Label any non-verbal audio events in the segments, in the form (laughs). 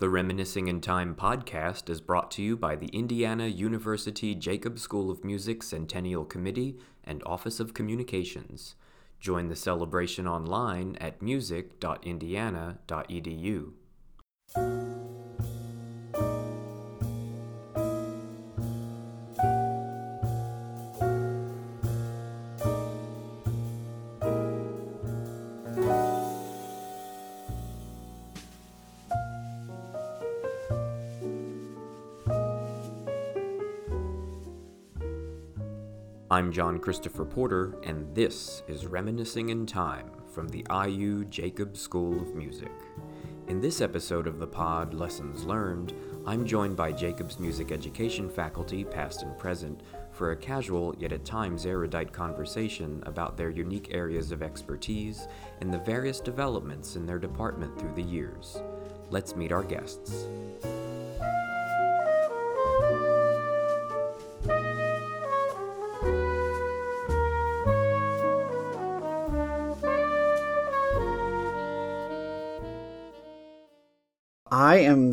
The Reminiscing in Time podcast is brought to you by the Indiana University Jacobs School of Music Centennial Committee and Office of Communications. Join the celebration online at music.indiana.edu. I'm John Christopher Porter, and this is Reminiscing in Time from the IU Jacobs School of Music. In this episode of the pod Lessons Learned, I'm joined by Jacobs Music Education faculty, past and present, for a casual yet at times erudite conversation about their unique areas of expertise and the various developments in their department through the years. Let's meet our guests.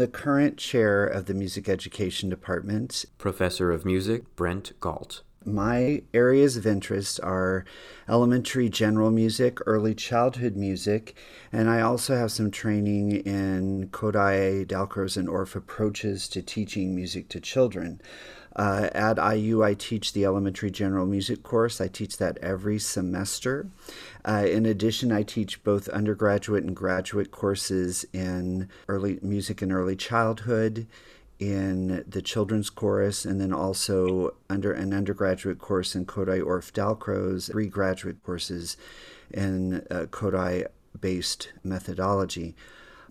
The current chair of the Music Education Department. Professor of Music Brent Gault. My areas of interest are elementary general music, early childhood music, and I also have some training in Kodály, Dalcroze, and Orff approaches to teaching music to children. Uh, at IU, I teach the elementary general music course. I teach that every semester. Uh, in addition, I teach both undergraduate and graduate courses in early music and early childhood, in the children's chorus, and then also under an undergraduate course in Kodály Orff Dalcroze, three graduate courses in uh, Kodály based methodology.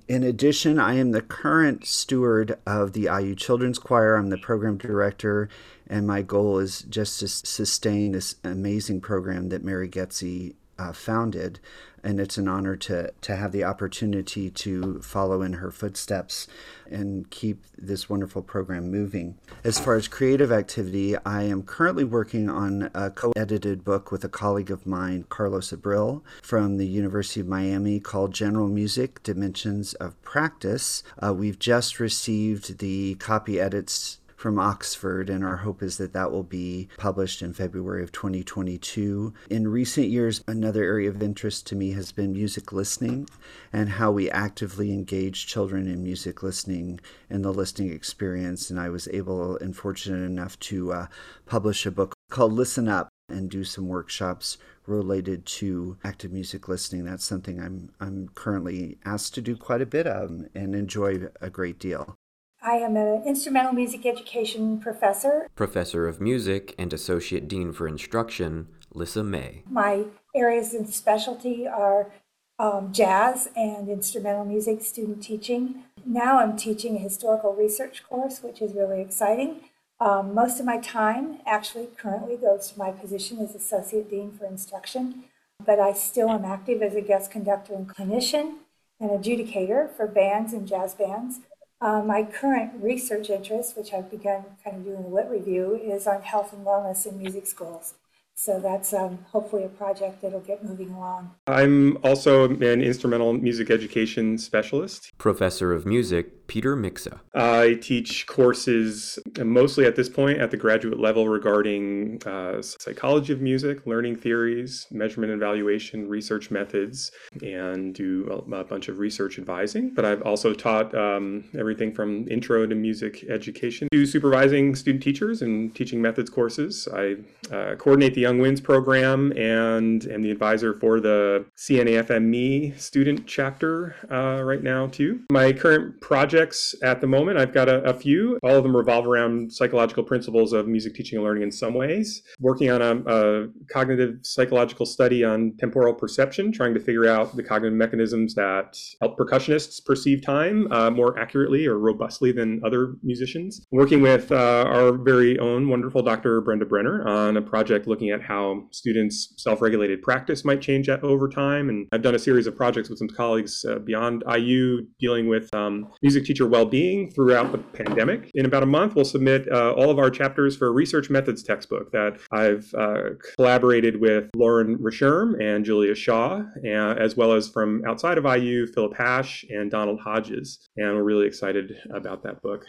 In addition, I am the current steward of the IU Children's Choir. I'm the program director, and my goal is just to sustain this amazing program that Mary Goetze uh, founded and it's an honor to to have the opportunity to follow in her footsteps and keep this wonderful program moving. As far as creative activity, I am currently working on a co-edited book with a colleague of mine, Carlos Abril, from the University of Miami called General Music: Dimensions of Practice. Uh, we've just received the copy edits from Oxford, and our hope is that that will be published in February of 2022. In recent years, another area of interest to me has been music listening and how we actively engage children in music listening and the listening experience. And I was able and fortunate enough to uh, publish a book called Listen Up and do some workshops related to active music listening. That's something I'm I'm currently asked to do quite a bit of and enjoy a great deal. I am an instrumental music education professor. Professor of Music and Associate Dean for Instruction, Lissa May. My areas of specialty are um, jazz and instrumental music student teaching. Now I'm teaching a historical research course, which is really exciting. Um, most of my time actually currently goes to my position as Associate Dean for Instruction, but I still am active as a guest conductor and clinician and adjudicator for bands and jazz bands. Uh, my current research interest, which I've begun kind of doing a lit review, is on health and wellness in music schools. So that's um, hopefully a project that'll get moving along. I'm also an instrumental music education specialist. Professor of Music, Peter Miksza. I teach courses mostly at this point at the graduate level regarding uh, psychology of music, learning theories, measurement and evaluation, research methods, and do a, a bunch of research advising. But I've also taught um, everything from intro to music education to supervising student teachers and teaching methods courses. I uh, coordinate the Young Winds program and am the advisor for the CNAFME student chapter uh, right now, too. My current projects at the moment, I've got a, a, few. All of them revolve around psychological principles of music teaching and learning in some ways. Working on a, a cognitive psychological study on temporal perception, trying to figure out the cognitive mechanisms that help percussionists perceive time uh, more accurately or robustly than other musicians. Working with uh, our very own wonderful Dr. Brenda Brenner on a project looking at at how students' self regulated practice might change over time. And I've done a series of projects with some colleagues uh, beyond IU dealing with um, music teacher well-being throughout the pandemic. In about a month, we'll submit uh, all of our chapters for a research methods textbook that I've uh, collaborated with Lauren Richerme and Julia Shaw, as well as from outside of IU, Philip Hash and Donald Hodges. And we're really excited about that book.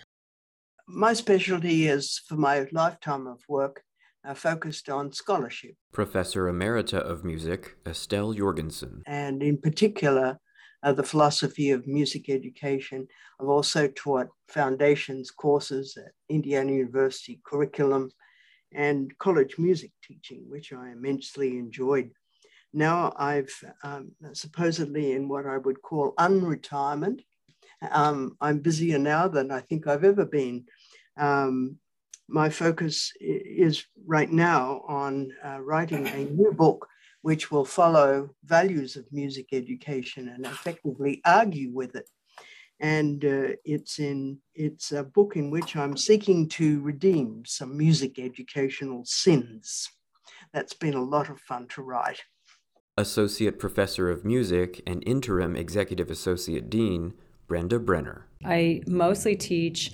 My specialty is for my lifetime of work uh, focused on scholarship. Professor Emerita of Music, Estelle Jorgensen. And in particular, uh, the philosophy of music education. I've also taught foundations courses at Indiana University curriculum and college music teaching, which I immensely enjoyed. Now I've um, supposedly in what I would call unretirement. Um, I'm busier now than I think I've ever been. Um, my focus is right now on uh, writing a new book which will follow values of music education and effectively argue with it. And uh, it's in it's a book in which I'm seeking to redeem some music educational sins. That's been a lot of fun to write. Associate Professor of Music and Interim Executive Associate Dean, Brenda Brenner. I mostly teach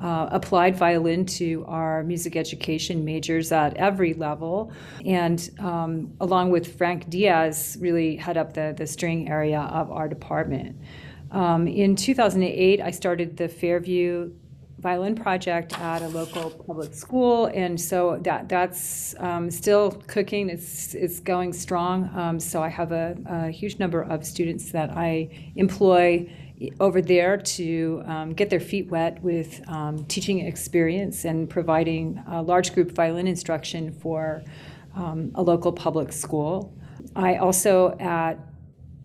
uh, applied violin to our music education majors at every level. And um, along with Frank Diaz, really head up the, the string area of our department. Um, in 2008, I started the Fairview violin project at a local public school, and so that that's um, still cooking. It's it's going strong. Um, so I have a, a, huge number of students that I employ over there to um, get their feet wet with um, teaching experience and providing large group violin instruction for um, a local public school. I also at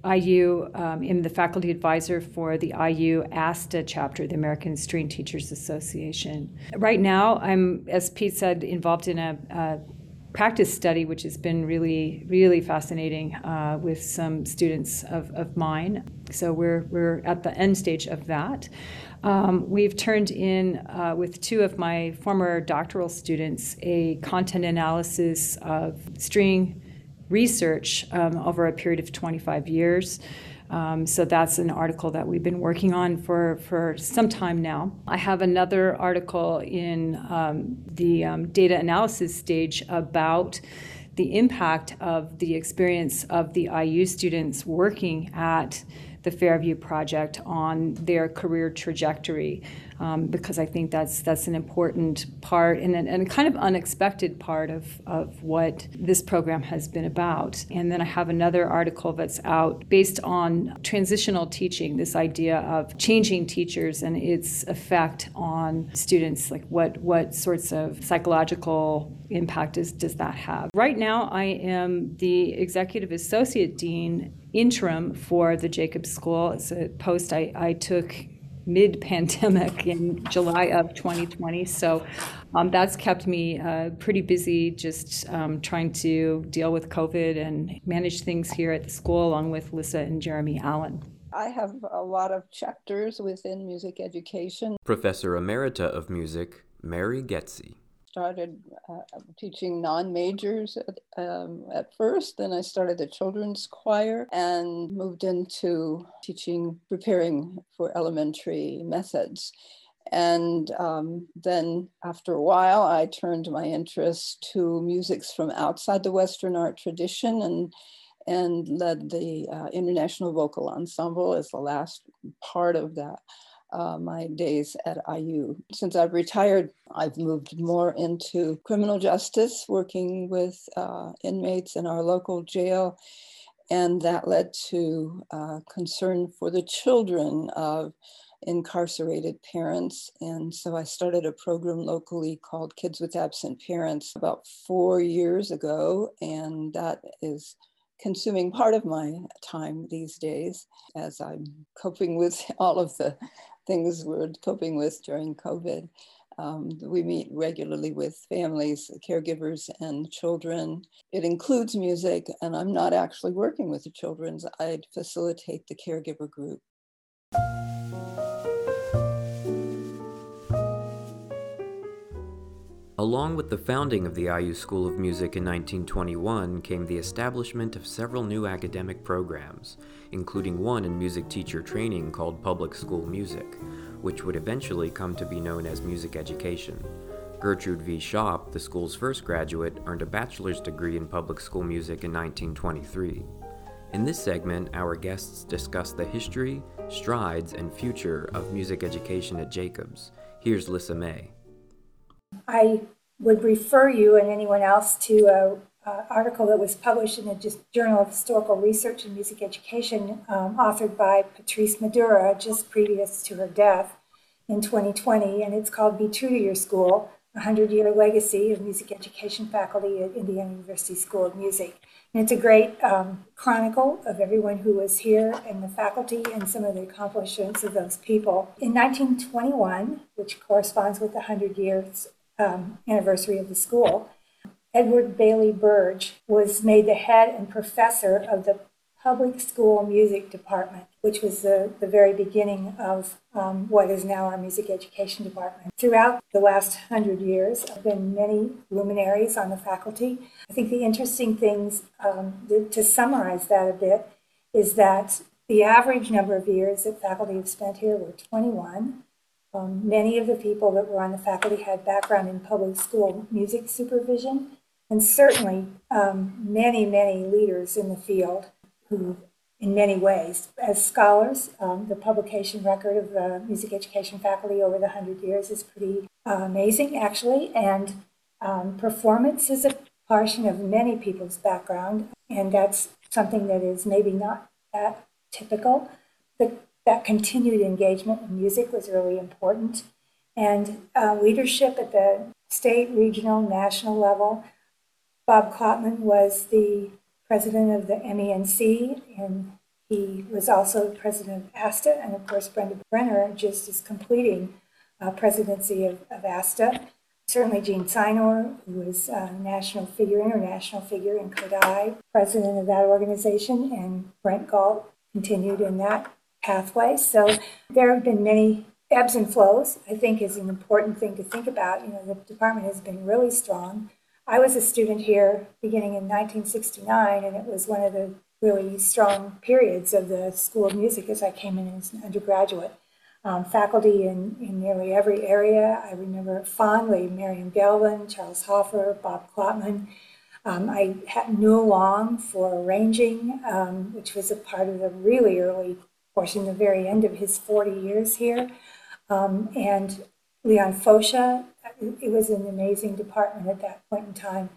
IU um, am the faculty advisor for the IU ASTA chapter, the American String Teachers Association. Right now, I'm, as Pete said, involved in a, a practice study, which has been really, really fascinating uh, with some students of, of mine. So we're, we're at the end stage of that. Um, we've turned in, uh, with two of my former doctoral students, a content analysis of string research um, over a period of 25 years. Um, so that's an article that we've been working on for, for some time now. I have another article in um, the um, data analysis stage about the impact of the experience of the IU students working at the Fairview Project on their career trajectory um, because I think that's that's an important part and, and a kind of unexpected part of, of what this program has been about. And then I have another article that's out based on transitional teaching, this idea of changing teachers and its effect on students, like what, what sorts of psychological impact is, does that have. Right now, I am the executive associate dean interim for the Jacobs School. It's a post I, I took mid pandemic (laughs) in July of 2020. So um, that's kept me uh, pretty busy just um, trying to deal with COVID and manage things here at the school along with Lissa and Jeremy Allen. I have a lot of chapters within music education. Professor Emerita of Music, Mary Goetze started uh, teaching non-majors at, um, at first. Then I started the children's choir and moved into teaching, preparing for elementary methods. And um, then after a while, I turned my interest to musics from outside the Western art tradition and and led the uh, International Vocal Ensemble as the last part of that uh, my days at IU. Since I've retired, I've moved more into criminal justice, working with uh, inmates in our local jail. And that led to uh, concern for the children of incarcerated parents. And so I started a program locally called Kids with Absent Parents about four years ago. And that is consuming part of my time these days as I'm coping with (laughs) all of the things we're coping with during COVID. Um, we meet regularly with families, caregivers, and children. It includes music, and I'm not actually working with the children's. I facilitate the caregiver group. Along with the founding of the IU School of Music in 1921 came the establishment of several new academic programs, including one in music teacher training called Public School Music, which would eventually come to be known as music education. Gertrude V. Shop, the school's first graduate, earned a bachelor's degree in public school music in 1923. In this segment, our guests discuss the history, strides, and future of music education at Jacobs. Here's Lissa May. I would refer you and anyone else to an article that was published in the Journal of Historical Research and Music Education, um, authored by Patrice Madura just previous to her death in 2020, and it's called Be True to Your School A 100 Year Legacy of Music Education Faculty at Indiana University School of Music. And it's a great um, chronicle of everyone who was here and the faculty and some of the accomplishments of those people. In 1921, which corresponds with the 100 years um, anniversary of the school, Edward Bailey Birge was made the head and professor of the public school music department, which was the, the very beginning of um, what is now our music education department. Throughout the last hundred years, there have been many luminaries on the faculty. I think the interesting things, um, to summarize that a bit, is that the average number of years that faculty have spent here were 21. Um, many of the people that were on the faculty had background in public school music supervision, and certainly um, many, many leaders in the field who, in many ways, as scholars, um, the publication record of the music education faculty over the 100 years is pretty uh, amazing, actually. And um, performance is a portion of many people's background, and that's something that is maybe not that typical. But that continued engagement in music was really important. And uh, leadership at the state, regional, national level. Bob Klotman was the president of the MENC, and he was also president of ASTA, and of course, Brenda Brenner just is completing uh, presidency of, of, ASTA. Certainly, Jean Sinor, who was a national figure, international figure in Kodály, president of that organization, and Brent Gault continued in that pathway. So there have been many ebbs and flows, I think is an important thing to think about. You know, the department has been really strong. I was a student here beginning in 1969, and it was one of the really strong periods of the School of Music as I came in as an undergraduate. Um, faculty in, in nearly every area. I remember fondly Miriam Galvin, Charles Hoffer, Bob Klotman. Um, I had, Newell Long for arranging, um, which was a part of the really early portion, the very end of his 40 years here. Um, and Leon Fosha. It was an amazing department at that point in time.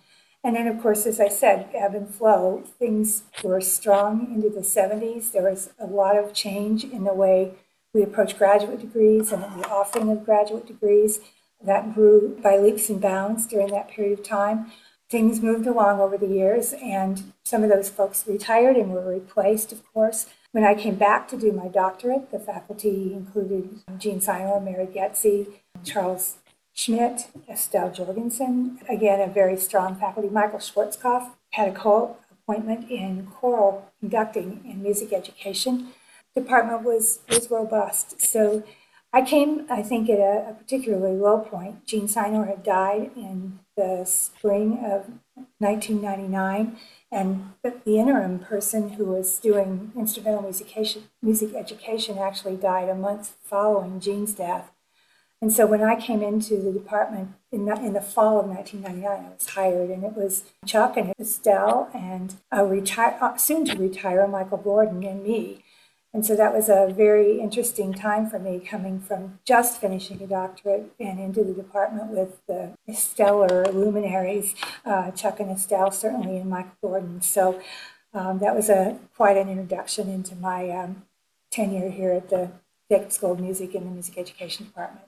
And then, of course, as I said, ebb and flow. Things were strong into the 70s. There was a lot of change in the way we approach graduate degrees and the offering of graduate degrees. That grew by leaps and bounds during that period of time. Things moved along over the years, and some of those folks retired and were replaced, of course. When I came back to do my doctorate, the faculty included Jean Sinor, Mary Goetze, Charles Schmidt, Estelle Jorgensen, again, a very strong faculty. Michael Schwarzkopf had a co-appointment in choral conducting and music education. Department was, was robust. So I came, I think, at a, a particularly low point. Jean Sinor had died in the spring of 1999, and the, interim person who was doing instrumental music music education actually died a month following Jean's death. And so when I came into the department in in the fall of 1999, I was hired, and it was Chuck and Estelle and a retire, uh, soon to retire Michael Gordon and me. And so that was a very interesting time for me coming from just finishing a doctorate and into the department with the stellar luminaries, uh, Chuck and Estelle, certainly, and Michael Gordon. So um, that was a quite an introduction into my um, tenure here at the Dick School of Music in the Music Education Department.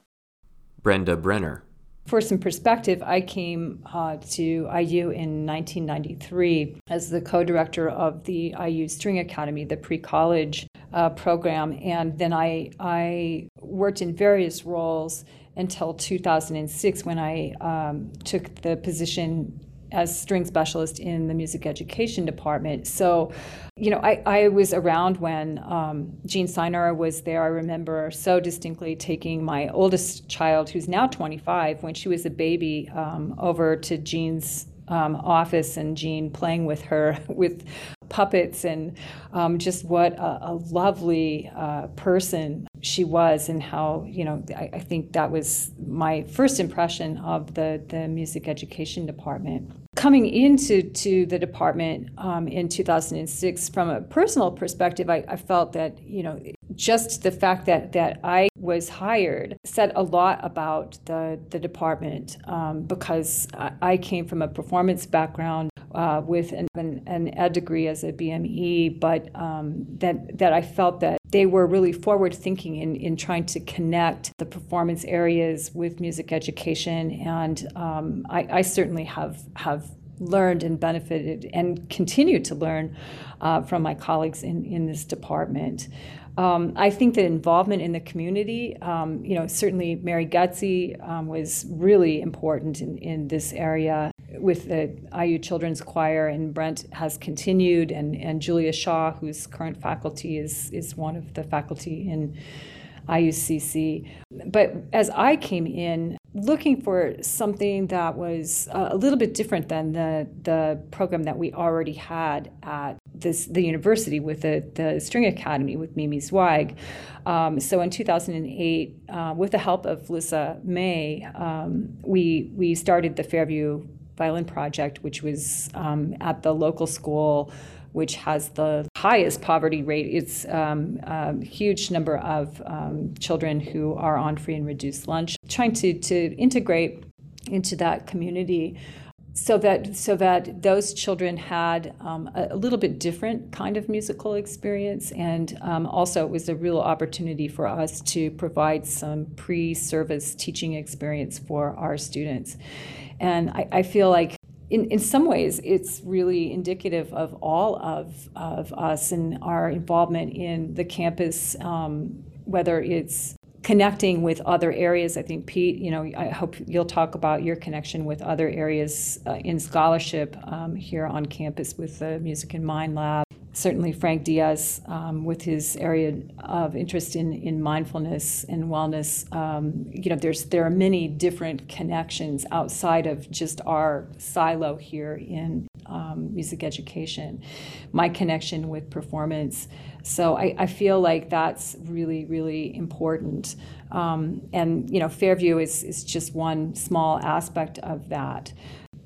Brenda Brenner. For some perspective, I came uh, to IU in 1993 as the co director of the IU String Academy, the pre college uh, program. And then I, I worked in various roles until 2006 when I um, took the position as string specialist in the music education department. So, you know, I, I was around when um, Jean Sinor was there. I remember so distinctly taking my oldest child, who's now 25, when she was a baby, um, over to Jean's um, office and Jean playing with her (laughs) with puppets and um, just what a, a lovely uh, person she was and how you know I, I, think that was my first impression of the the music education department. Coming into to the department um, in 2006 from a personal perspective I, I felt that you know just the fact that that I was hired said a lot about the the department um, because I, came from a performance background uh, with an, an, ed degree as a BME, but um, that that I felt that they were really forward thinking in, in trying to connect the performance areas with music education, and um, I, I, certainly have have learned and benefited and continue to learn uh, from my colleagues in, in this department. Um, I think that involvement in the community, um, you know, certainly Mary Goetze um, was really important in, in this area with the IU Children's Choir, and Brent has continued, and, and Julia Shaw, whose current faculty is, is one of the faculty in IUCC. But as I came in, looking for something that was a little bit different than the, the program that we already had at this, the university with the, the String Academy with Mimi Zweig. Um, so in 2008, uh, with the help of Lissa May, um, we, we started the Fairview Violin Project, which was um, at the local school which has the highest poverty rate. It's um, a huge number of um, children who are on free and reduced lunch, trying to, to integrate into that community so that so that those children had um, a, a, little bit different kind of musical experience, and um, also it was a real opportunity for us to provide some pre-service teaching experience for our students. And I, I feel like in, in some ways, it's really indicative of all of, of us and our involvement in the campus, um, whether it's connecting with other areas. I think, Pete, you know, I hope you'll talk about your connection with other areas uh, in scholarship um, here on campus with the Music in Mind Lab certainly Frank Diaz, um, with his area of interest in, in mindfulness and wellness, um, you know, there's there are many different connections outside of just our silo here in um, music education. My connection with performance, so I, I feel like that's really really important. Um, and you know, Fairview is is just one small aspect of that.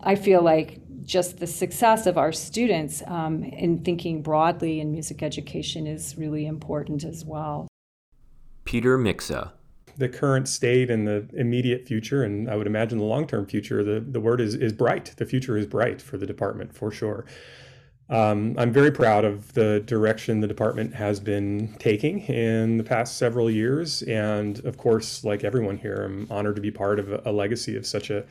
I feel like just the success of our students um, in thinking broadly in music education is really important as well. Peter Miksza. The current state and the immediate future, and I would imagine the long term future, the, the word is, is bright. The future is bright for the department for sure. Um, I'm very proud of the direction the department has been taking in the past several years. And of course, like everyone here, I'm honored to be part of a, a legacy of such a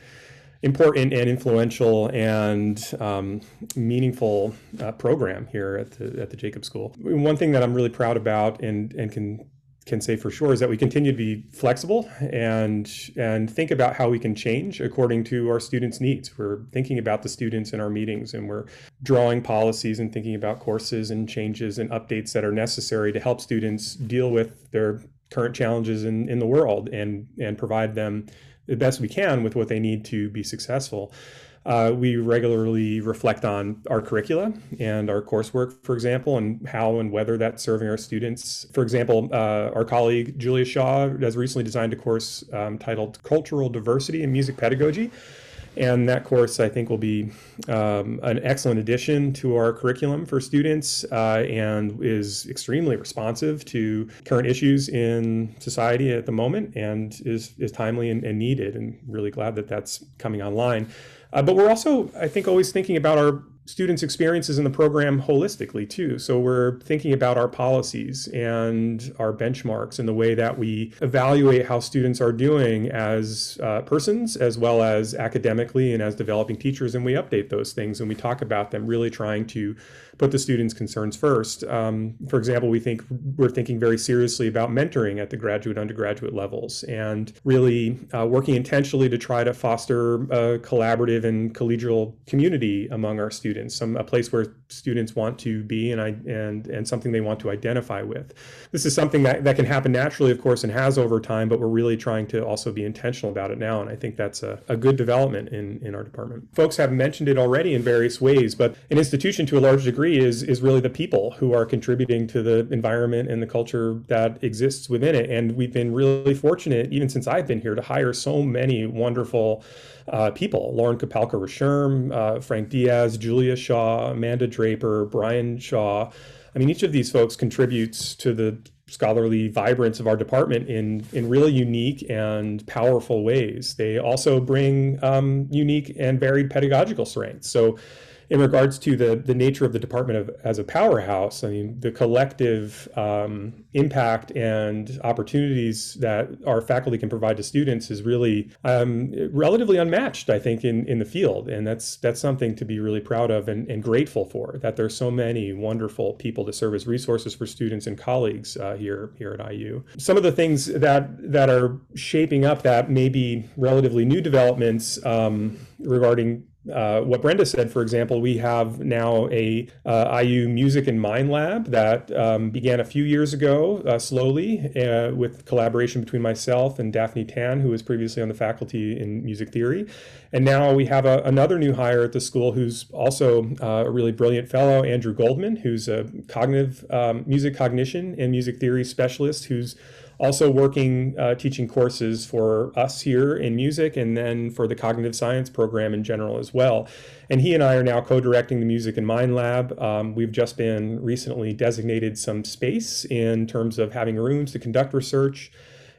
important and influential and um, meaningful uh, program here at the at the Jacob School. One thing that I'm really proud about and and can can say for sure is that we continue to be flexible and and think about how we can change according to our students' needs. We're thinking about the students in our meetings and we're drawing policies and thinking about courses and changes and updates that are necessary to help students deal with their current challenges in, in the world and and provide them the best we can with what they need to be successful. Uh, we regularly reflect on our curricula and our coursework, for example, and how and whether that's serving our students. For example, uh, our colleague Julia Shaw has recently designed a course um, titled Cultural Diversity in Music Pedagogy. And that course, I think, will be um, an excellent addition to our curriculum for students uh, and is extremely responsive to current issues in society at the moment and is, is timely and, and needed. And really glad that that's coming online. Uh, but we're also, I think, always thinking about our students' experiences in the program holistically too. So we're thinking about our policies and our benchmarks and the way that we evaluate how students are doing as uh, persons as well as academically and as developing teachers. And we update those things and we talk about them, really trying to put the students' concerns first. Um, for example, we think we're thinking very seriously about mentoring at the graduate undergraduate levels and really uh, working intentionally to try to foster a collaborative and collegial community among our students students, some a place where students want to be and I and and something they want to identify with. This is something that, that can happen naturally, of course, and has over time, but we're really trying to also be intentional about it now. And I think that's a, a good development in, in our department. Folks have mentioned it already in various ways, but an institution to a large degree is is really the people who are contributing to the environment and the culture that exists within it. And we've been really fortunate, even since I've been here, to hire so many wonderful uh, people Lauren Kapalka Richerme, uh, Frank Diaz, Julia Shaw, Amanda Draper, Brian Shaw. I mean, each of these folks contributes to the scholarly vibrance of our department in, in really unique and powerful ways. They also bring um, unique and varied pedagogical strengths. So, in regards to the the nature of the department of as a powerhouse, I mean the collective um, impact and opportunities that our faculty can provide to students is really um, relatively unmatched, I think, in in the field, and that's that's something to be really proud of and, and grateful for. That there's so many wonderful people to serve as resources for students and colleagues uh, here here at IU. Some of the things that that are shaping up that may be relatively new developments um, regarding uh, what Brenda said, for example, we have now a uh, IU Music and Mind Lab that um, began a few years ago, uh, slowly, uh, with collaboration between myself and Daphne Tan, who was previously on the faculty in music theory. And now we have a, another new hire at the school who's also uh, a really brilliant fellow, Andrew Goldman, who's a cognitive um, music cognition and music theory specialist who's also working uh, teaching courses for us here in music and then for the cognitive science program in general as well. And he and I are now co directing the Music and Mind Lab. Um, we've just been recently designated some space in terms of having rooms to conduct research.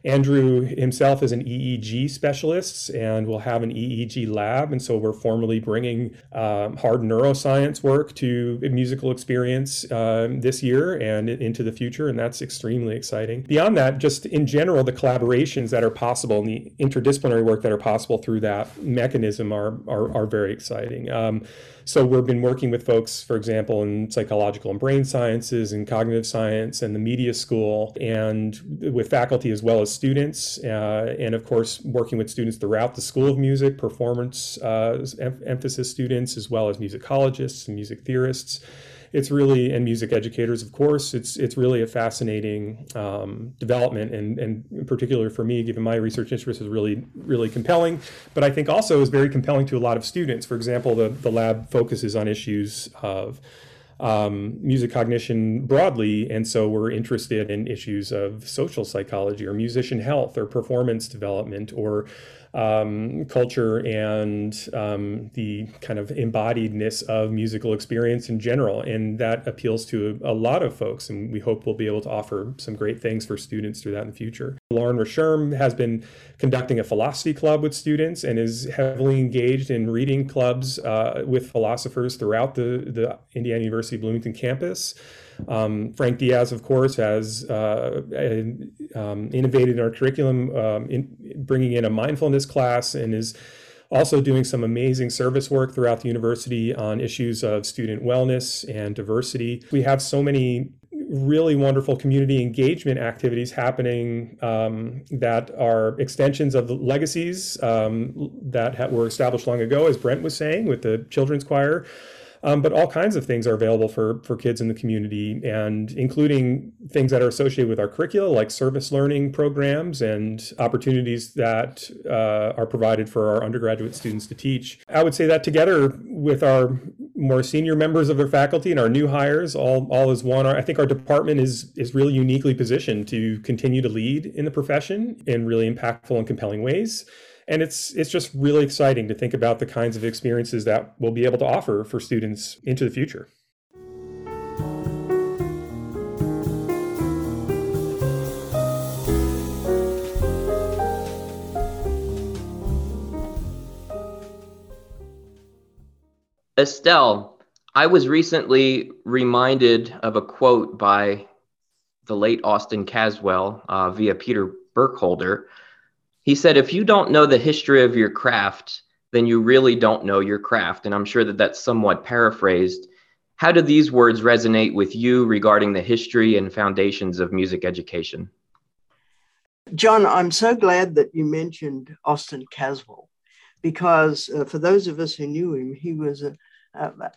Andrew himself is an EEG specialist and will have an EEG lab. And so we're formally bringing um, hard neuroscience work to musical experience um, this year and into the future. And that's extremely exciting. Beyond that, just in general, the collaborations that are possible and the interdisciplinary work that are possible through that mechanism are, are, are very exciting. Um, so we've been working with folks, for example, in psychological and brain sciences and cognitive science and the media school, and with faculty as well as students, uh, and of course working with students throughout the School of Music, performance uh, em- emphasis students, as well as musicologists and music theorists it's really and music educators, of course. It's it's really a fascinating um, development, and and in particular for me, given my research interest, is really really compelling. But I think also is very compelling to a lot of students. For example, the the lab focuses on issues of um, music cognition broadly, and so we're interested in issues of social psychology or musician health or performance development or um, culture and um, the kind of embodiedness of musical experience in general. And that appeals to a, a, lot of folks. And we hope we'll be able to offer some great things for students through that in the future. Lauren Richerme has been conducting a philosophy club with students and is heavily engaged in reading clubs uh, with philosophers throughout the, the Indiana University Bloomington campus. Um, Frank Diaz, of course, has uh, um, innovated in our curriculum, um, in bringing in a mindfulness class, and is also doing some amazing service work throughout the university on issues of student wellness and diversity. We have so many really wonderful community engagement activities happening um, that are extensions of the legacies um, that ha- were established long ago, as Brent was saying, with the children's choir. Um, but all kinds of things are available for for kids in the community, and including things that are associated with our curricula, like service learning programs and opportunities that uh, are provided for our undergraduate students to teach. I would say that together with our more senior members of their faculty and our new hires, all all is one. I think our department is is really uniquely positioned to continue to lead in the profession in really impactful and compelling ways and it's it's just really exciting to think about the kinds of experiences that we'll be able to offer for students into the future. Estelle, I was recently reminded of a quote by the late Austin Caswell uh, via Peter Burkholder, he said, if you don't know the history of your craft, then you really don't know your craft. And I'm sure that that's somewhat paraphrased. How do these words resonate with you regarding the history and foundations of music education? John, I'm so glad that you mentioned Austin Caswell because uh, for those of us who knew him, he was a,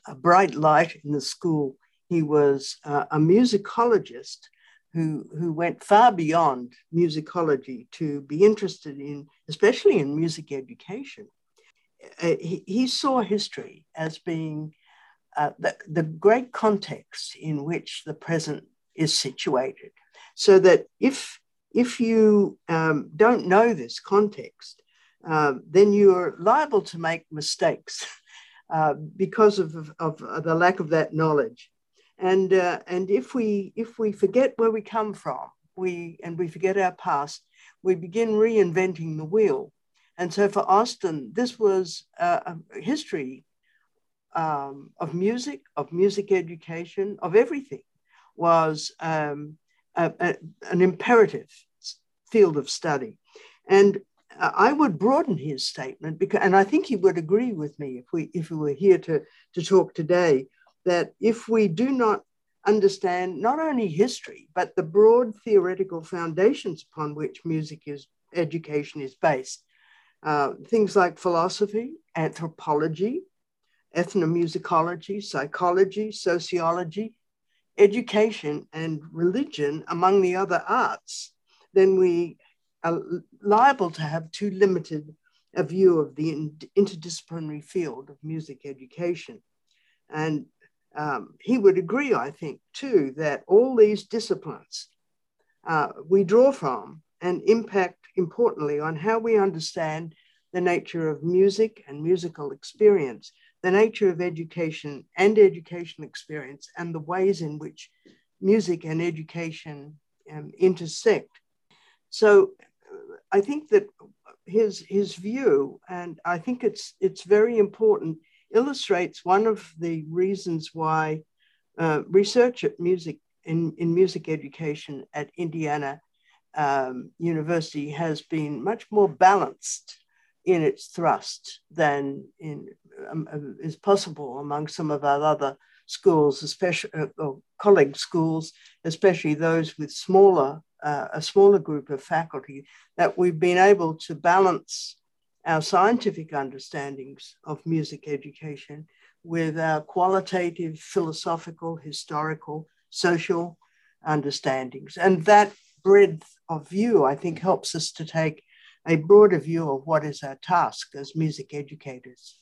a bright light in the school. He was uh, a musicologist who, who went far beyond musicology to be interested in, especially in music education. Uh, he, he, saw history as being uh, the, the great context in which the present is situated. So that if, if you um, don't know this context, uh, then you're liable to make mistakes (laughs) uh, because of, of, of, the lack of that knowledge. And, uh, and if, we, if we forget where we come from we, and we forget our past, we begin reinventing the wheel. And so for Austin, this was a history um, of music, of music education, of everything, was um, a, a, an imperative field of study. And I would broaden his statement because, and I think he would agree with me if we if we were here to to talk today, that if we do not understand not only history but the broad theoretical foundations upon which music is education is based, uh, things like philosophy, anthropology, ethnomusicology, psychology, sociology, education, and religion, among the other arts, then we are liable to have too limited a view of the interdisciplinary field of music education. And um, he would agree, I think, too, that all these disciplines uh, we draw from and impact importantly on how we understand the nature of music and musical experience, the nature of education and education experience, and the ways in which music and education um, intersect. So I think that his his view, and I think it's it's very important, illustrates one of the reasons why uh, research at music in, in music education at Indiana um, University has been much more balanced in its thrust than in, um, uh, is possible among some of our other schools, especially uh, or college schools, especially those with smaller uh, a smaller group of faculty, that we've been able to balance our scientific understandings of music education with our qualitative, philosophical, historical, social understandings. And that breadth of view, I think, helps us to take a broader view of what is our task as music educators.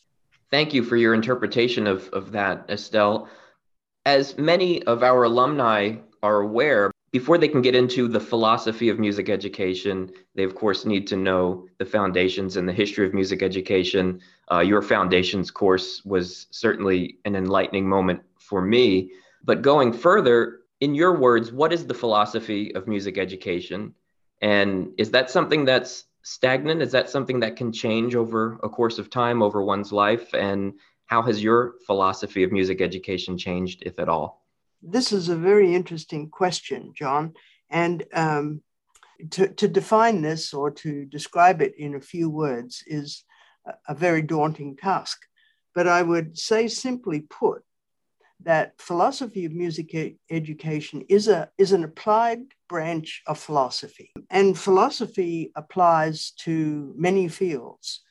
Thank you for your interpretation of, of that, Estelle. As many of our alumni are aware, before they can get into the philosophy of music education, they of course need to know the foundations and the history of music education. Uh, your foundations course was certainly an enlightening moment for me. But going further, in your words, what is the philosophy of music education? And is that something that's stagnant? Is that something that can change over a course of time, over one's life? And how has your philosophy of music education changed, if at all? This is a very interesting question, John. And um, to, to define this or to describe it in a few words is a, a very daunting task. But I would say, simply put, that philosophy of music education is, a, is an applied branch of philosophy. And philosophy applies to many fields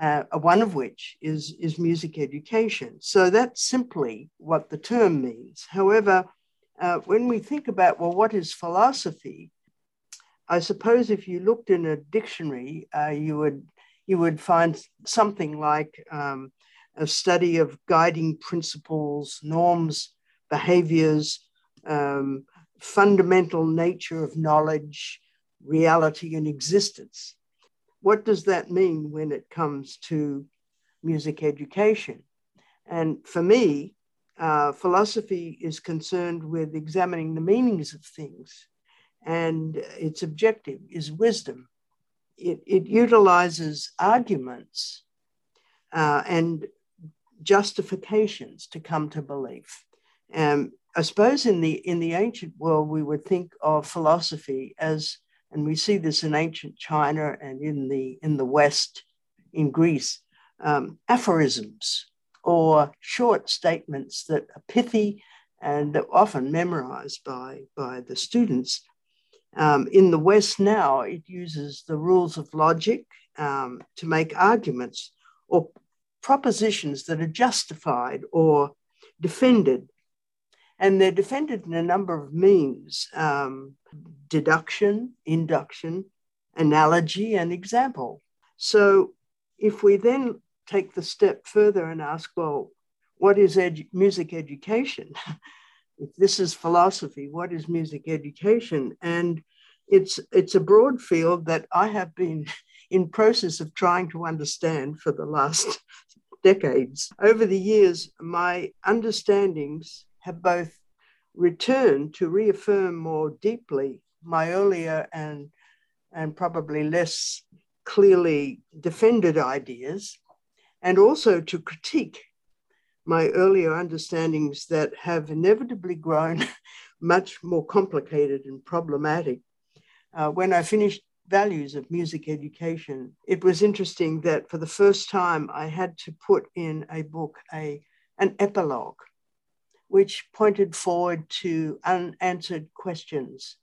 uh, one of which is, is music education. So that's simply what the term means. However, uh, when we think about, well, what is philosophy? I suppose if you looked in a dictionary, uh, you would you would find something like um, a study of guiding principles, norms, behaviors, um, fundamental nature of knowledge, reality, and existence what does that mean when it comes to music education? And for me, uh, philosophy is concerned with examining the meanings of things, and its objective is wisdom. It, it utilizes arguments uh, and justifications to come to belief. Um, I suppose in the in the ancient world we would think of philosophy as and we see this in ancient China and in the in the West, in Greece, um, aphorisms or short statements that are pithy and that often memorized by by the students. Um, in the West now, it uses the rules of logic um, to make arguments or propositions that are justified or defended. And they're defended in a number of means um, deduction, induction, analogy, and example. So if we then take the step further and ask, well, what is edu- music education? (laughs) if this is philosophy, what is music education? And it's it's a broad field that I have been (laughs) in process of trying to understand for the last (laughs) decades. Over the years, my understandings have both returned to reaffirm more deeply my earlier and and probably less clearly defended ideas, and also to critique my earlier understandings that have inevitably grown (laughs) much more complicated and problematic. Uh, when I finished Values of Music Education, it was interesting that for the first time I had to put in a book a, an epilogue, which pointed forward to unanswered questions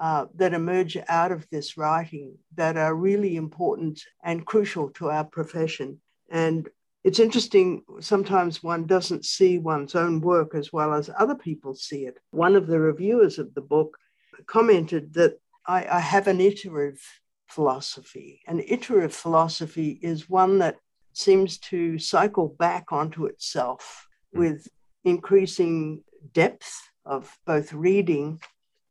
uh, that emerge out of this writing that are really important and crucial to our profession. And it's interesting, sometimes one doesn't see one's own work as well as other people see it. One of the reviewers of the book commented that I, I have an iterative philosophy. An iterative philosophy is one that seems to cycle back onto itself hmm. with increasing depth of both reading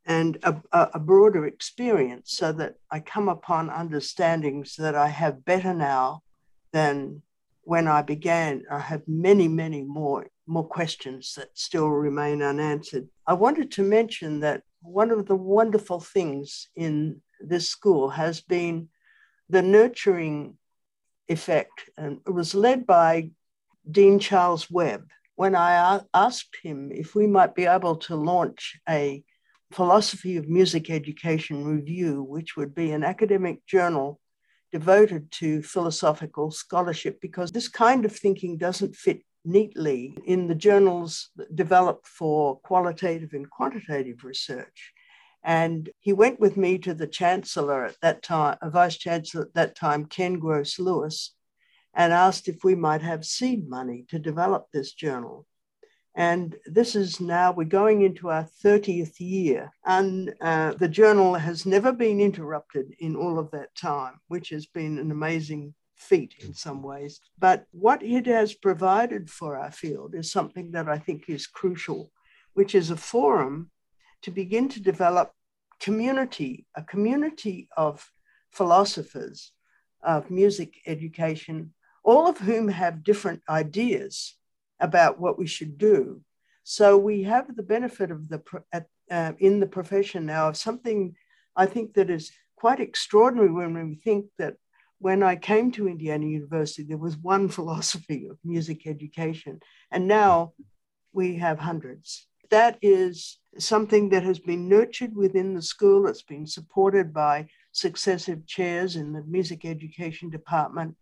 and a, a, broader experience so that I come upon understandings that I have better now than when I began, I have many, many more, more questions that still remain unanswered. I wanted to mention that one of the wonderful things in this school has been the nurturing effect, and it was led by Dean Charles Webb. When I asked him if we might be able to launch a philosophy of music education review, which would be an academic journal devoted to philosophical scholarship because this kind of thinking doesn't fit neatly in the journals developed for qualitative and quantitative research. And he went with me to the chancellor at that time, a vice chancellor at that time, Ken Gros Louis, and asked if we might have seed money to develop this journal. And this is now, we're going into our 30th year, and uh, the journal has never been interrupted in all of that time, which has been an amazing feat in some ways. But what it has provided for our field is something that I think is crucial, which is a forum to begin to develop community, a community of philosophers of music education, all of whom have different ideas about what we should do. So we have the benefit of the uh, in the profession now of something I think that is quite extraordinary when we think that when I came to Indiana University, there was one (laughs) philosophy of music education, and now we have hundreds. That is something that has been nurtured within the school. It's been supported by successive chairs in the music education department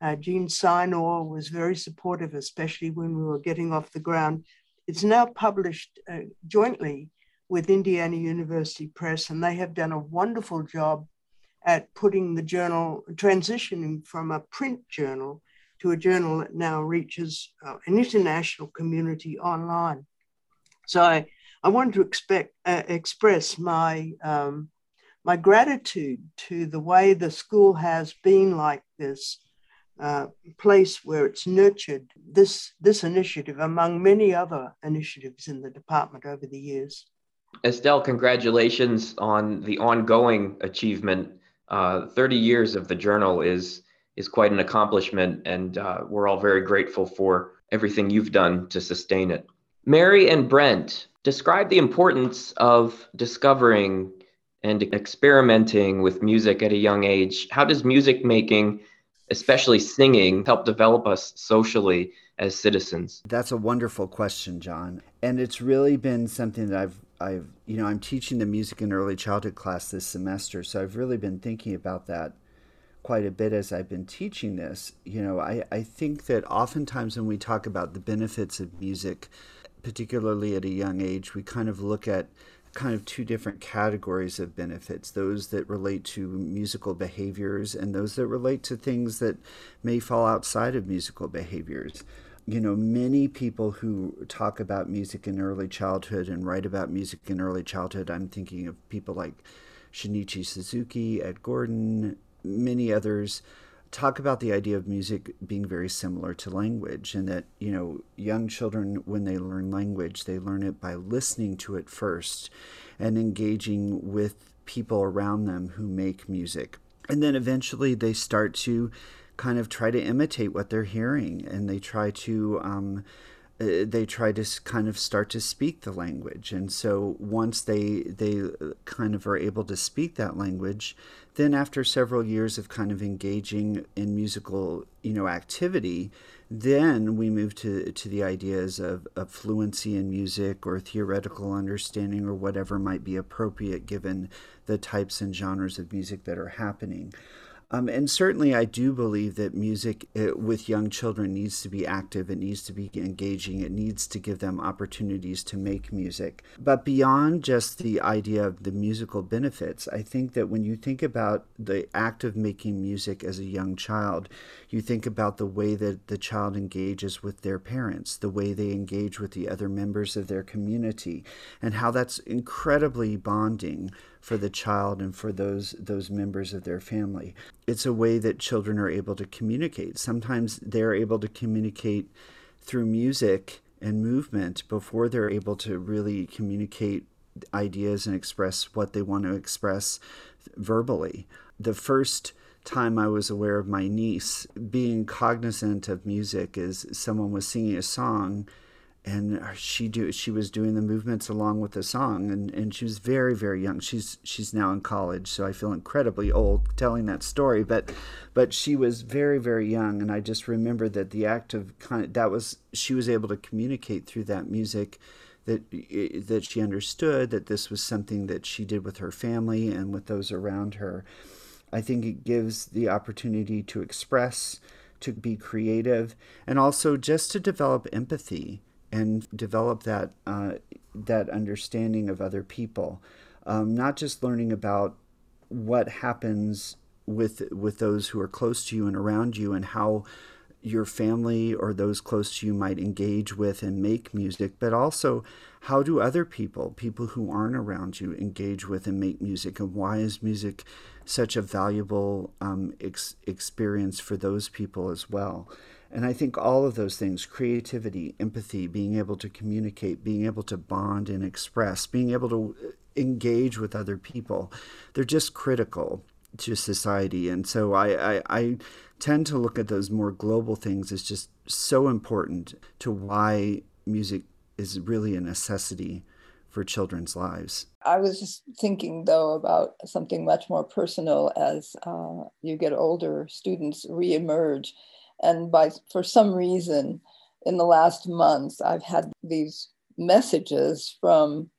uh, Jean Sinor was very supportive, especially when we were getting off the ground. It's now published uh, jointly with Indiana University Press, and they have done a wonderful job at putting the journal, transitioning from a print journal to a journal that now reaches uh, an international community online. So I, I wanted to expect, uh, express my, um, my gratitude to the way the school has been like this uh, place where it's nurtured this this initiative among many other initiatives in the department over the years. Estelle, congratulations on the ongoing achievement. Uh, 30 years of the journal is is quite an accomplishment, and uh, we're all very grateful for everything you've done to sustain it. Mary and Brent, describe the importance of discovering and experimenting with music at a young age. How does music making especially singing, help develop us socially as citizens? That's a wonderful question, John. And it's really been something that I've I've you know, I'm teaching the music and early childhood class this semester, so I've really been thinking about that quite a bit as I've been teaching this. You know, I, I think that oftentimes when we talk about the benefits of music, particularly at a young age, we kind of look at kind of two different categories of benefits those that relate to musical behaviors and those that relate to things that may fall outside of musical behaviors. You know, many people who talk about music in early childhood and write about music in early childhood, I'm thinking of people like Shinichi Suzuki, Ed Gordon, many others talk about the idea of music being very similar to language and that you know young children when they learn language they learn it by listening to it first and engaging with people around them who make music. And then eventually they start to kind of try to imitate what they're hearing and they try to um, they try to kind of start to speak the language. And so once they they uh, kind of are able to speak that language then after several years of kind of engaging in musical you know activity then we move to to the ideas of, of fluency in music or theoretical understanding or whatever might be appropriate given the types and genres of music that are happening um, and certainly, I do believe that music uh, with young children needs to be active, it needs to be engaging, it needs to give them opportunities to make music. But beyond just the idea of the musical benefits, I think that when you think about the act of making music as a young child, you think about the way that the child engages with their parents, the way they engage with the other members of their community, and how that's incredibly bonding for the child and for those those members of their family. It's a way that children are able to communicate. Sometimes they're able to communicate through music and movement before they're able to really communicate ideas and express what they want to express verbally. The first time I was aware of my niece being cognizant of music is someone was singing a song and she do she was doing the movements along with the song and, and she was very very young. She's she's now in college so i feel incredibly old telling that story but but she was very very young and i just remember that the act of kind of that was she was able to communicate through that music that eh, that she understood that this was something that she did with her family and with those around her. I think it gives the opportunity to express to be creative and also just to develop empathy and develop that uh, that understanding of other people, um, not just learning about what happens with with those who are close to you and around you, and how your family or those close to you might engage with and make music, but also how do other people, people who aren't around you, engage with and make music, and why is music such a valuable um, ex- experience for those people as well? And I think all of those things creativity, empathy, being able to communicate, being able to bond and express, being able to engage with other people they're just critical to society. And so I, I, I tend to look at those more global things as just so important to why music is really a necessity for children's lives. I was just thinking, though, about something much more personal as uh, you get older, students reemerge and by for some reason, in the last months, I've had these messages from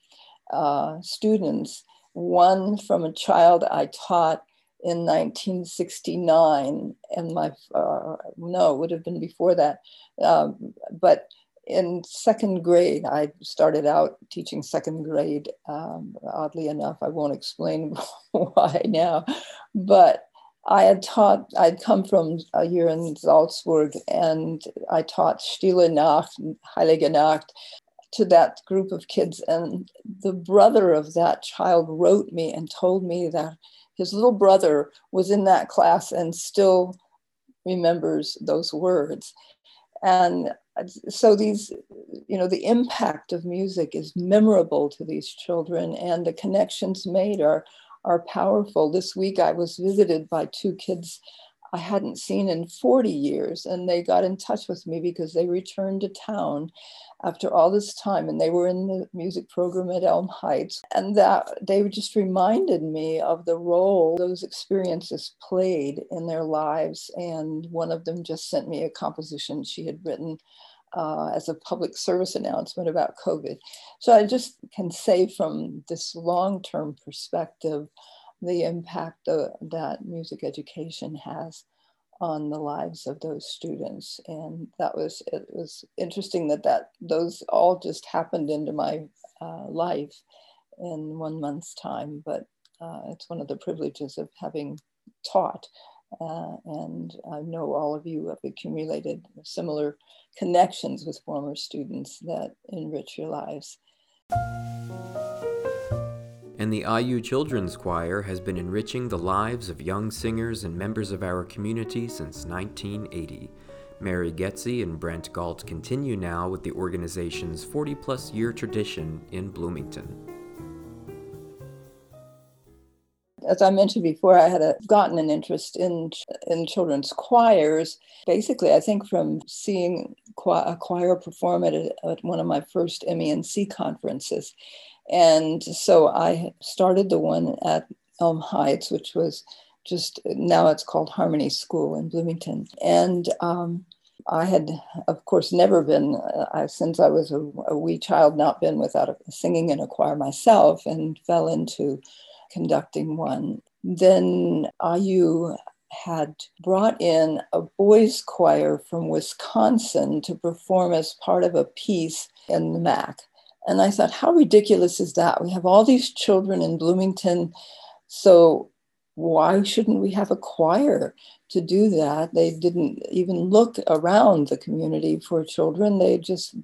uh, students. One from a child I taught in 1969, and my uh, no, it would have been before that, um, but in second grade, I started out teaching second grade. Um, oddly enough, I won't explain (laughs) why now, but I had taught, I'd come from a year in Salzburg and I taught Stille Nacht, Heilige Nacht to that group of kids. And the brother of that child wrote me and told me that his little brother was in that class and still remembers those words. And so these, you know, the impact of music is memorable to these children and the connections made are, are powerful. This week I was visited by two kids I hadn't seen in 40 years, and they got in touch with me because they returned to town after all this time and they were in the music program at Elm Heights. And that they just reminded me of the role those experiences played in their lives. And one of them just sent me a composition she had written uh, as a public service announcement about COVID. So I just can say from this long term perspective, the impact that music education has on the lives of those students and that was it was interesting that that those all just happened into my uh, life in one month's time, but uh, it's one of the privileges of having taught. Uh, and I know all of you have accumulated similar connections with former students that enrich your lives. And the IU Children's Choir has been enriching the lives of young singers and members of our community since 1980. Mary Goetze and Brent Gault continue now with the organization's 40 plus year tradition in Bloomington. As I mentioned before, I had a, gotten an interest in in children's choirs. Basically, I think from seeing a choir perform at, a, at one of my first MENC conferences, and so I started the one at Elm Heights, which was just now it's called Harmony School in Bloomington, and. Um, I had, of course, never been, uh, since I was a, a, wee child, not been without a, singing in a choir myself and fell into conducting one. Then IU had brought in a boys' choir from Wisconsin to perform as part of a piece in the MAC. And I thought, how ridiculous is that? We have all these children in Bloomington. So why shouldn't we have a choir to do that? They didn't even look around the community for children. They just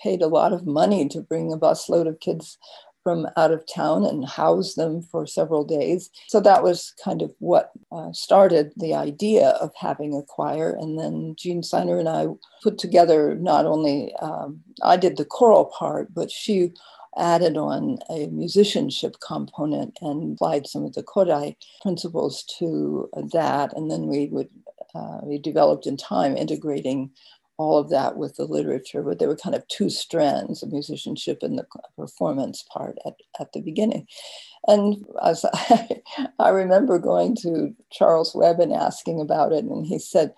paid a lot of money to bring a busload of kids from out of town and house them for several days. So that was kind of what uh, started the idea of having a choir. And then Jean Sinor and I put together not only, um, I did the choral part, but she added on a musicianship component and applied some of the Kodály principles to that. And then we would, uh, we developed in time integrating all of that with the literature, but there were kind of two strands of musicianship and the performance part at, at the beginning. And as I, (laughs) I remember going to Charles Webb and asking about it, and he said,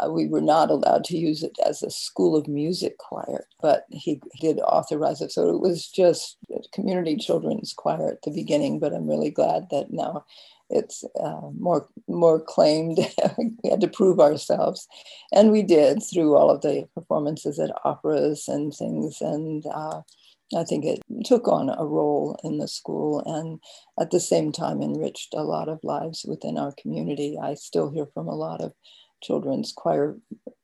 uh, we were not allowed to use it as a school of music choir, but he did authorize it. So it was just community children's choir at the beginning, but I'm really glad that now it's uh, more more claimed. (laughs) we had to prove ourselves, and we did through all of the performances at operas and things. And uh, I think it took on a role in the school, and at the same time enriched a lot of lives within our community. I still hear from a lot of children's choir.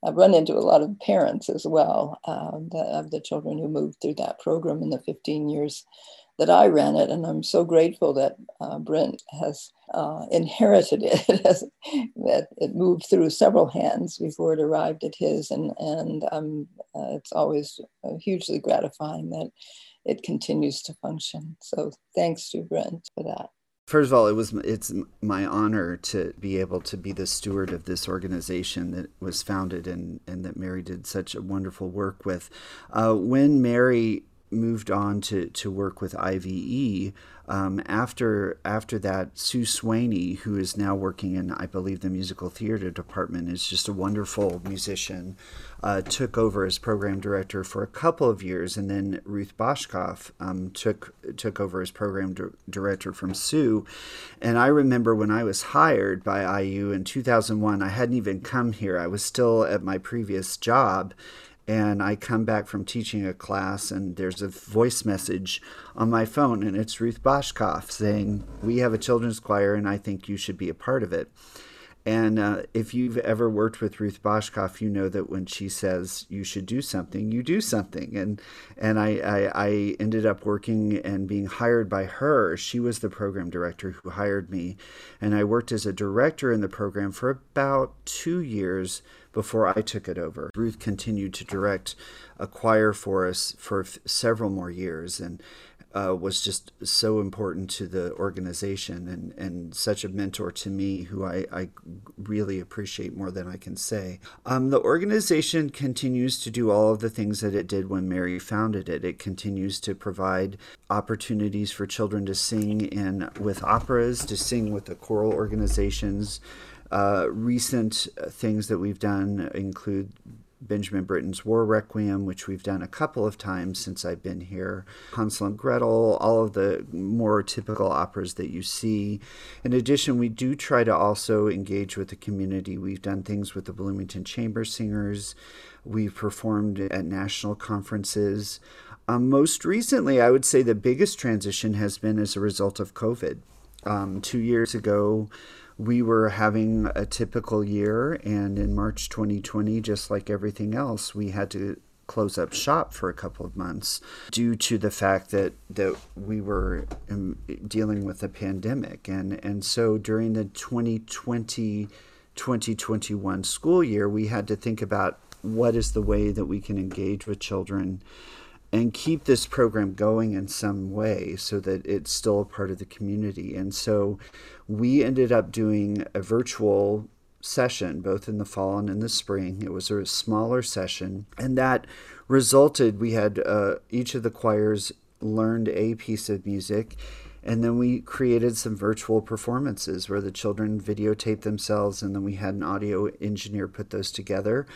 I've run into a lot of parents as well uh, the, of the children who moved through that program in the 15 years that I ran it, and I'm so grateful that uh, Brent has uh, inherited (laughs) it. that it moved through several hands before it arrived at his, and and um, uh, it's always uh, hugely gratifying that it continues to function. So thanks to Brent for that. First of all, it was it's my honor to be able to be the steward of this organization that was founded and and that Mary did such a wonderful work with. Uh, when Mary moved on to, to work with IVE. Um, after after that, Sue Swaney, who is now working in, I believe, the musical theater department, is just a wonderful musician. Uh, took over as program director for a couple of years, and then Ruth Boshkoff um, took took over as program di- director from Sue. And I remember when I was hired by IU in 2001, I hadn't even come here. I was still at my previous job and I come back from teaching a class, and there's a voice message on my phone, and it's Ruth Boshkoff saying, We have a children's choir, and I think you should be a part of it. And uh, if you've ever worked with Ruth Boshkoff, you know that when she says you should do something, you do something. And and I, I, I ended up working and being hired by her. She was the program director who hired me, and I worked as a director in the program for about two years before I took it over. Ruth continued to direct a choir for us for f- several more years and uh, was just so important to the organization and, and such a mentor to me who I, I really appreciate more than I can say. Um, the organization continues to do all of the things that it did when Mary founded it. It continues to provide opportunities for children to sing in with operas, to sing with the choral organizations, uh, recent things that we've done include Benjamin Britten's War Requiem, which we've done a couple of times since I've been here, Hansel and Gretel, all of the more typical operas that you see. In addition, we do try to also engage with the community. We've done things with the Bloomington Chamber Singers, we've performed at national conferences. Um, most recently, I would say the biggest transition has been as a result of COVID. Um, two years ago, we were having a typical year, and in March 2020, just like everything else, we had to close up shop for a couple of months due to the fact that that we were um, dealing with a pandemic. And and so during the 2020 2021 school year we had to think about what is the way that we can engage with children and keep this program going in some way so that it's still a part of the community. And so we ended up doing a virtual session both in the fall and in the spring. It was a smaller session, and that resulted we had uh, each of the choirs learned a piece of music. And then we created some virtual performances where the children videotaped themselves, and then we had an audio engineer put those together.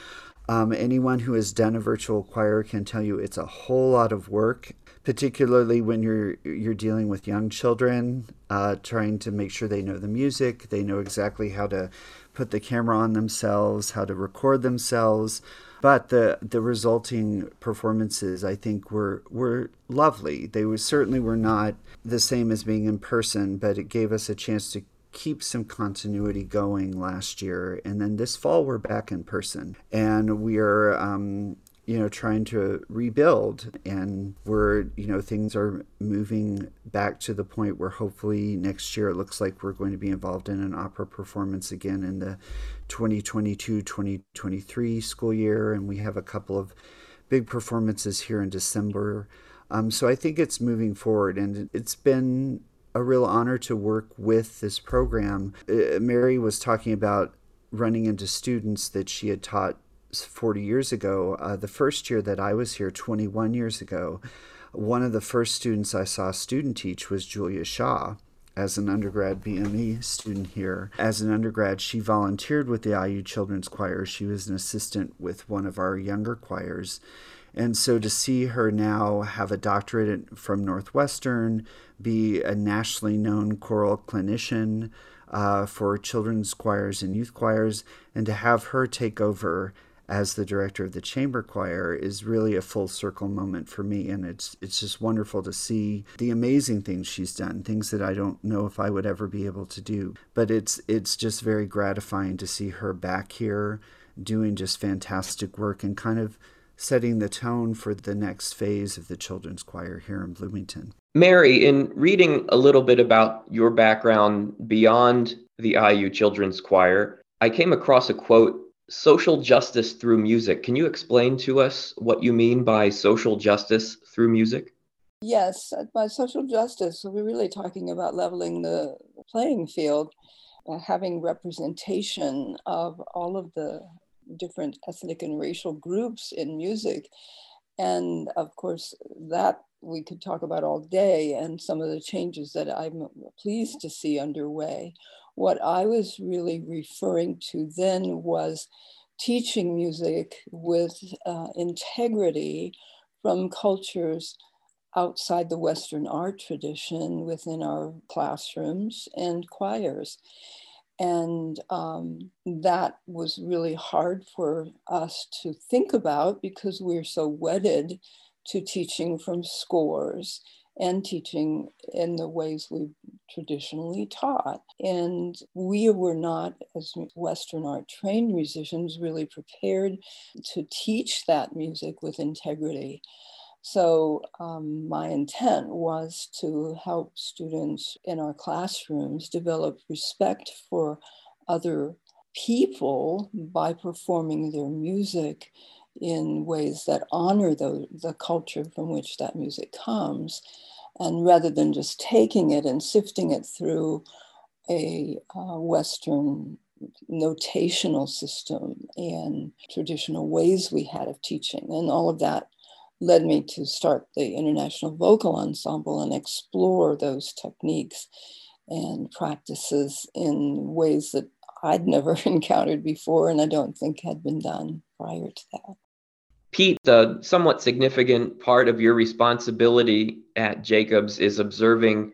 Um, anyone who has done a virtual choir can tell you it's a whole lot of work, particularly when you're you're dealing with young children, uh, trying to make sure they know the music, they know exactly how to put the camera on themselves, how to record themselves. But the the resulting performances, I think, were were lovely. They were certainly were not the same as being in person, but it gave us a chance to keep some continuity going last year. And then this fall, we're back in person. And we are, um, you know, trying to rebuild. And we're, you know, things are moving back to the point where hopefully next year it looks like we're going to be involved in an opera performance again in the 2022 2023 school year. And we have a couple of big performances here in December. Um, so I think it's moving forward, and it's been a real honor to work with this program. Uh, Mary was talking about running into students that she had taught 40 years ago. Uh, the first year that I was here, 21 years ago, one of the first students I saw student teach was Julia Shaw. As an undergrad BME student here, as an undergrad, she volunteered with the IU Children's Choir. She was an assistant with one of our younger choirs. And so to see her now have a doctorate from Northwestern, be a nationally known choral clinician uh, for children's choirs and youth choirs, and to have her take over as the director of the chamber choir is really a full circle moment for me. And it's it's just wonderful to see the amazing things she's done things that I don't know if I would ever be able to do. But it's it's just very gratifying to see her back here doing just fantastic work and kind of setting the tone for the next phase of the children's choir here in Bloomington. Mary, in reading a little bit about your background beyond the IU Children's Choir, I came across a quote social justice through music. Can you explain to us what you mean by social justice through music? Yes, by social justice, we're really talking about leveling the playing field, uh, having representation of all of the different ethnic and racial groups in music. And of course, that we could talk about all day and some of the changes that I'm pleased to see underway. What I was really referring to then was teaching music with uh, integrity from cultures outside the Western art tradition within our classrooms and choirs. And um, that was really hard for us to think about because we're so wedded to teaching from scores and teaching in the ways we've traditionally taught. And we were not, as Western art trained musicians, really prepared to teach that music with integrity. So, um, my intent was to help students in our classrooms develop respect for other people by performing their music in ways that honor the, the culture from which that music comes. And rather than just taking it and sifting it through a uh, Western notational system and traditional ways we had of teaching, and all of that led me to start the International Vocal Ensemble and explore those techniques and practices in ways that I'd (laughs) never encountered before and I don't think had been done prior to that. Pete, a somewhat significant part of your responsibility at Jacobs is observing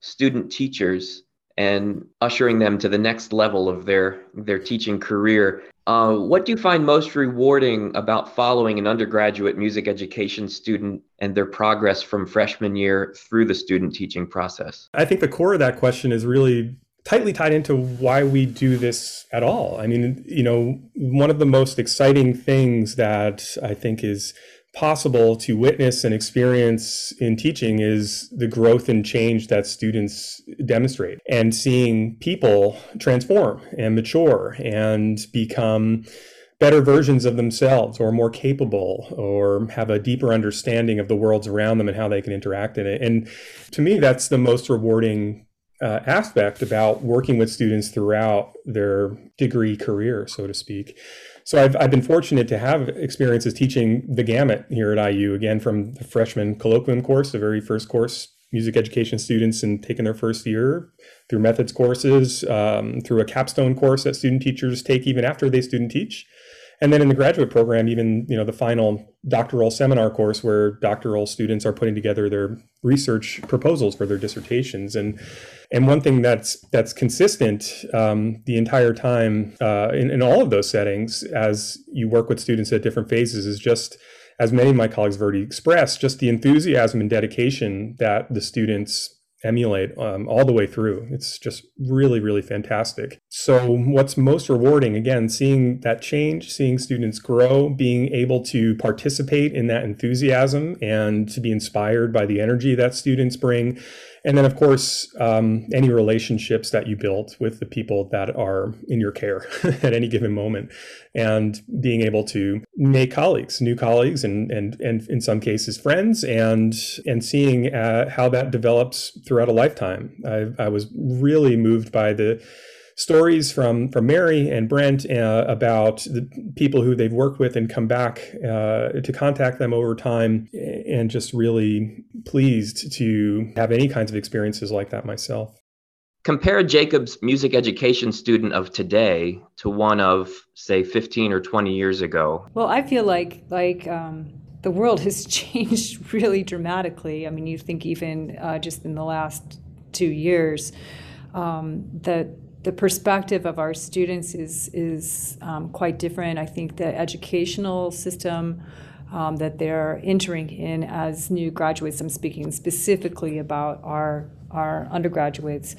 student teachers and ushering them to the next level of their their teaching career. Uh, what do you find most rewarding about following an undergraduate music education student and their progress from freshman year through the student teaching process? I think the core of that question is really tightly tied into why we do this at all. I mean, you know, one of the most exciting things that I think is possible to witness and experience in teaching is the growth and change that students demonstrate and seeing people transform and mature and become better versions of themselves or more capable or have a deeper understanding of the worlds around them and how they can interact in it. And to me that's the most rewarding uh, aspect about working with students throughout their degree career so to speak so I've, I've been fortunate to have experiences teaching the gamut here at IU, again, from the freshman colloquium course, the very first course music education students and taking their first year through methods courses, um, through a capstone course that student teachers take even after they student teach. And then in the graduate program, even you know the final doctoral seminar course where doctoral students are putting together their research proposals for their dissertations. And and one thing that's that's consistent um, the entire time uh, in, in all of those settings, as you work with students at different phases, is just as many of my colleagues have already expressed, just the enthusiasm and dedication that the students emulate um, all the way through. It's just really, really fantastic. So, what's most rewarding, again, seeing that change, seeing students grow, being able to participate in that enthusiasm and to be inspired by the energy that students bring and then of course um, any relationships that you built with the people that are in your care (laughs) at any given moment and being able to make colleagues new colleagues and and and in some cases friends and and seeing uh, how that develops throughout a lifetime. I, I was really moved by the stories from from Mary and Brent uh, about the people who they've worked with and come back uh, to contact them over time, and just really pleased to have any kinds of experiences like that myself. Compare Jacob's music education student of today to one of, say, 15 or 20 years ago. Well, I feel like like um, the world has (laughs) changed really dramatically. I mean, you think even uh, just in the last two years, um, that the perspective of our students is is um, quite different. I think the educational system um, that they're entering in as new graduates, I'm speaking specifically about our our undergraduates,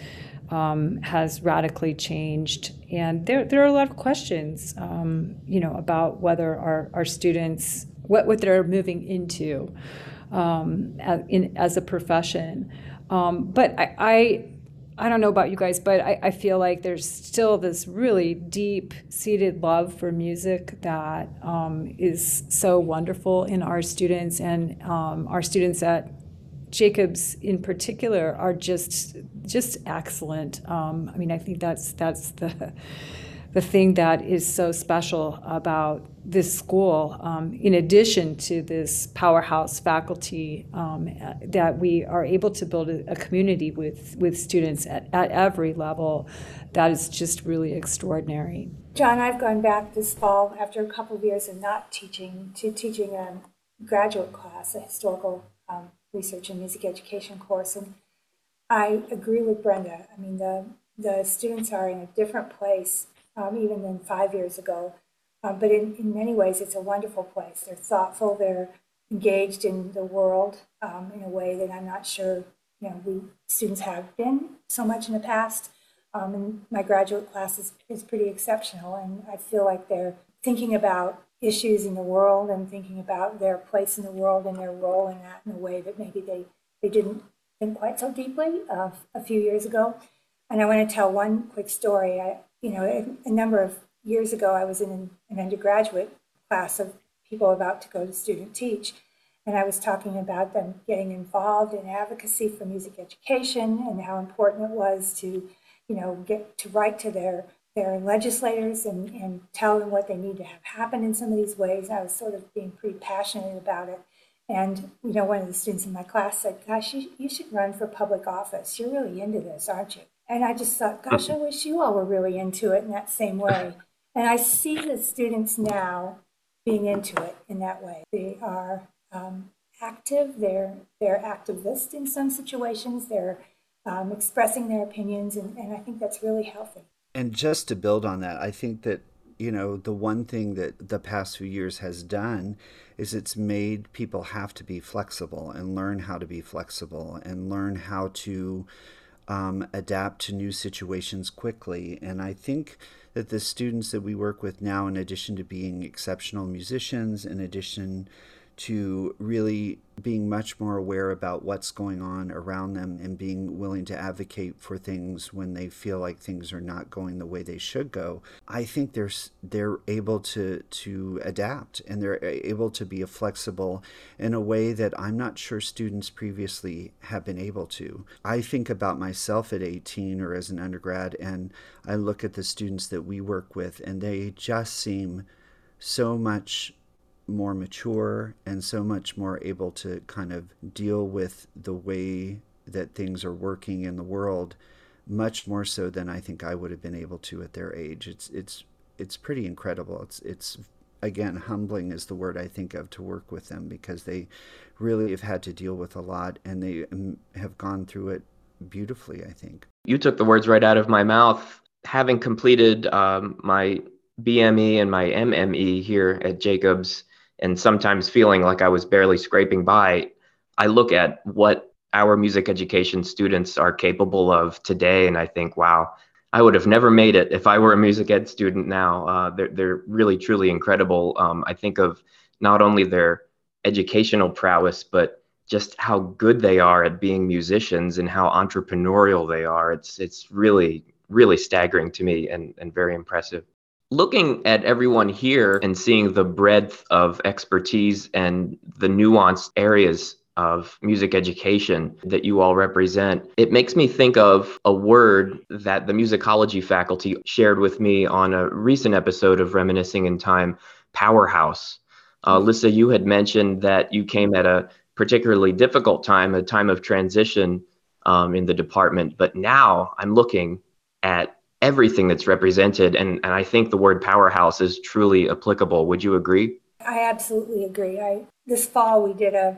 um, has radically changed, and there there are a lot of questions, um, you know, about whether our our students what what they're moving into um, as, in, as a profession. Um, but I, I I don't know about you guys, but I, I feel like there's still this really deep seated love for music that um, is so wonderful in our students, and um, our students at Jacobs in particular are just just excellent. Um, I mean, I think that's that's the the thing that is so special about this school, um, in addition to this powerhouse faculty, um, that we are able to build a, community with, with students at, at every level, that is just really extraordinary. John, I've gone back this fall after a couple of years of not teaching to teaching a graduate class, a historical um, research and music education course, and I agree with Brenda. I mean, the the students are in a different place um, even than five years ago. Um, but in, in many ways, it's a wonderful place. They're thoughtful, they're engaged in the world um, in a way that I'm not sure you know we students have been so much in the past. Um, and my graduate class is, is pretty exceptional, and I feel like they're thinking about issues in the world and thinking about their place in the world and their role in that in a way that maybe they, they didn't think quite so deeply uh, a few years ago. And I want to tell one quick story. I, you know, a, a number of years ago, I was in an, undergraduate class of people about to go to student teach. And I was talking about them getting involved in advocacy for music education and how important it was to, you know, get to write to their their legislators and, and tell them what they need to have happen in some of these ways. I was sort of being pretty passionate about it. And, you know, one of the students in my class said, Gosh, you, you should run for public office. You're really into this, aren't you? And I just thought, gosh, I mm-hmm. wish you all were really into it in that same way. And I see the students now being into it in that way. They are um, active, they're, they're activist in some situations, they're um, expressing their opinions, and, and I think that's really healthy. And just to build on that, I think that you know, the one thing that the past few years has done is it's made people have to be flexible and learn how to be flexible and learn how to um, adapt to new situations quickly. And I think that the students that we work with now, in addition to being exceptional musicians, in addition to really being much more aware about what's going on around them and being willing to advocate for things when they feel like things are not going the way they should go. I think they're they're able to to adapt and they're able to be flexible in a way that I'm not sure students previously have been able to. I think about myself at 18 or as an undergrad and I look at the students that we work with and they just seem so much more mature and so much more able to kind of deal with the way that things are working in the world much more so than I think I would have been able to at their age. It's it's it's pretty incredible. It's it's again humbling is the word I think of to work with them because they really have had to deal with a lot and they um, have gone through it beautifully. I think you took the words right out of my mouth. Having completed um, my BME and my MME here at Jacobs, and sometimes feeling like I was barely scraping by, I look at what our music education students are capable of today, and I think, wow, I would have never made it if I were a music ed student now. Uh, they're, they're really, truly incredible. Um, I think of not only their educational prowess, but just how good they are at being musicians and how entrepreneurial they are. It's, it's really, really staggering to me and, and very impressive looking at everyone here and seeing the breadth of expertise and the nuanced areas of music education that you all represent, it makes me think of a word that the musicology faculty shared with me on a recent episode of Reminiscing in Time Powerhouse. Uh, Lissa, you had mentioned that you came at a particularly difficult time, a time of transition um, in the department, but now I'm looking at everything that's represented. And, and I think the word powerhouse is truly applicable. Would you agree? I absolutely agree. I, this fall, we did a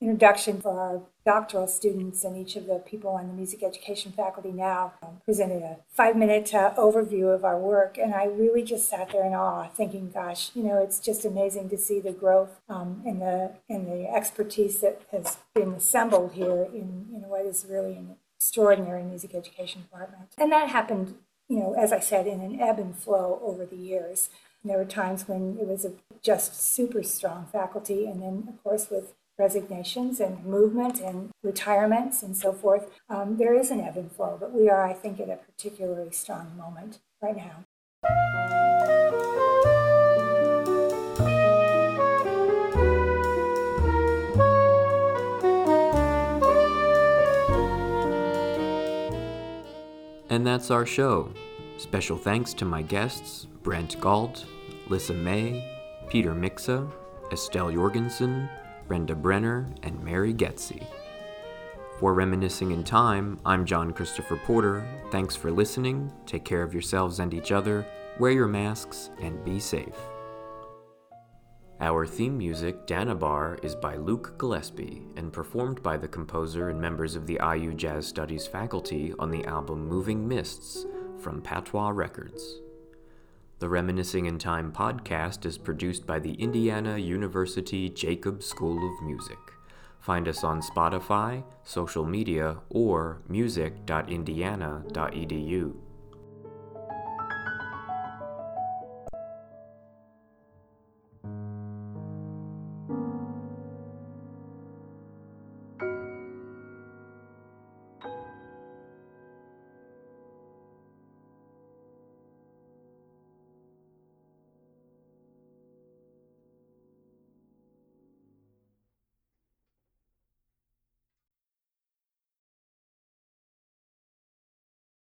introduction for our doctoral students and each of the people on the music education faculty now presented a five minute uh, overview of our work and i really just sat there in awe thinking gosh you know it's just amazing to see the growth um, and the and the expertise that has been assembled here in, in what is really an extraordinary music education department and that happened you know, as I said, in an ebb and flow over the years. And there were times when it was a just super strong faculty, and then, of course, with resignations and movement and retirements and so forth, um, there is an ebb and flow. But we are, I think, at a particularly strong moment right now. And that's our show. Special thanks to my guests Brent Gault, Lissa May, Peter Miksza, Estelle Jorgensen, Brenda Brenner, and Mary Goetze. For Reminiscing in Time, I'm John Christopher Porter. Thanks for listening. Take care of yourselves and each other. Wear your masks and be safe. Our theme music, Danabar, is by Luke Gillespie and performed by the composer and members of the IU Jazz Studies faculty on the album Moving Mists from Patois Records. The Reminiscing in Time podcast is produced by the Indiana University Jacobs School of Music. Find us on Spotify, social media, or music.indiana.edu.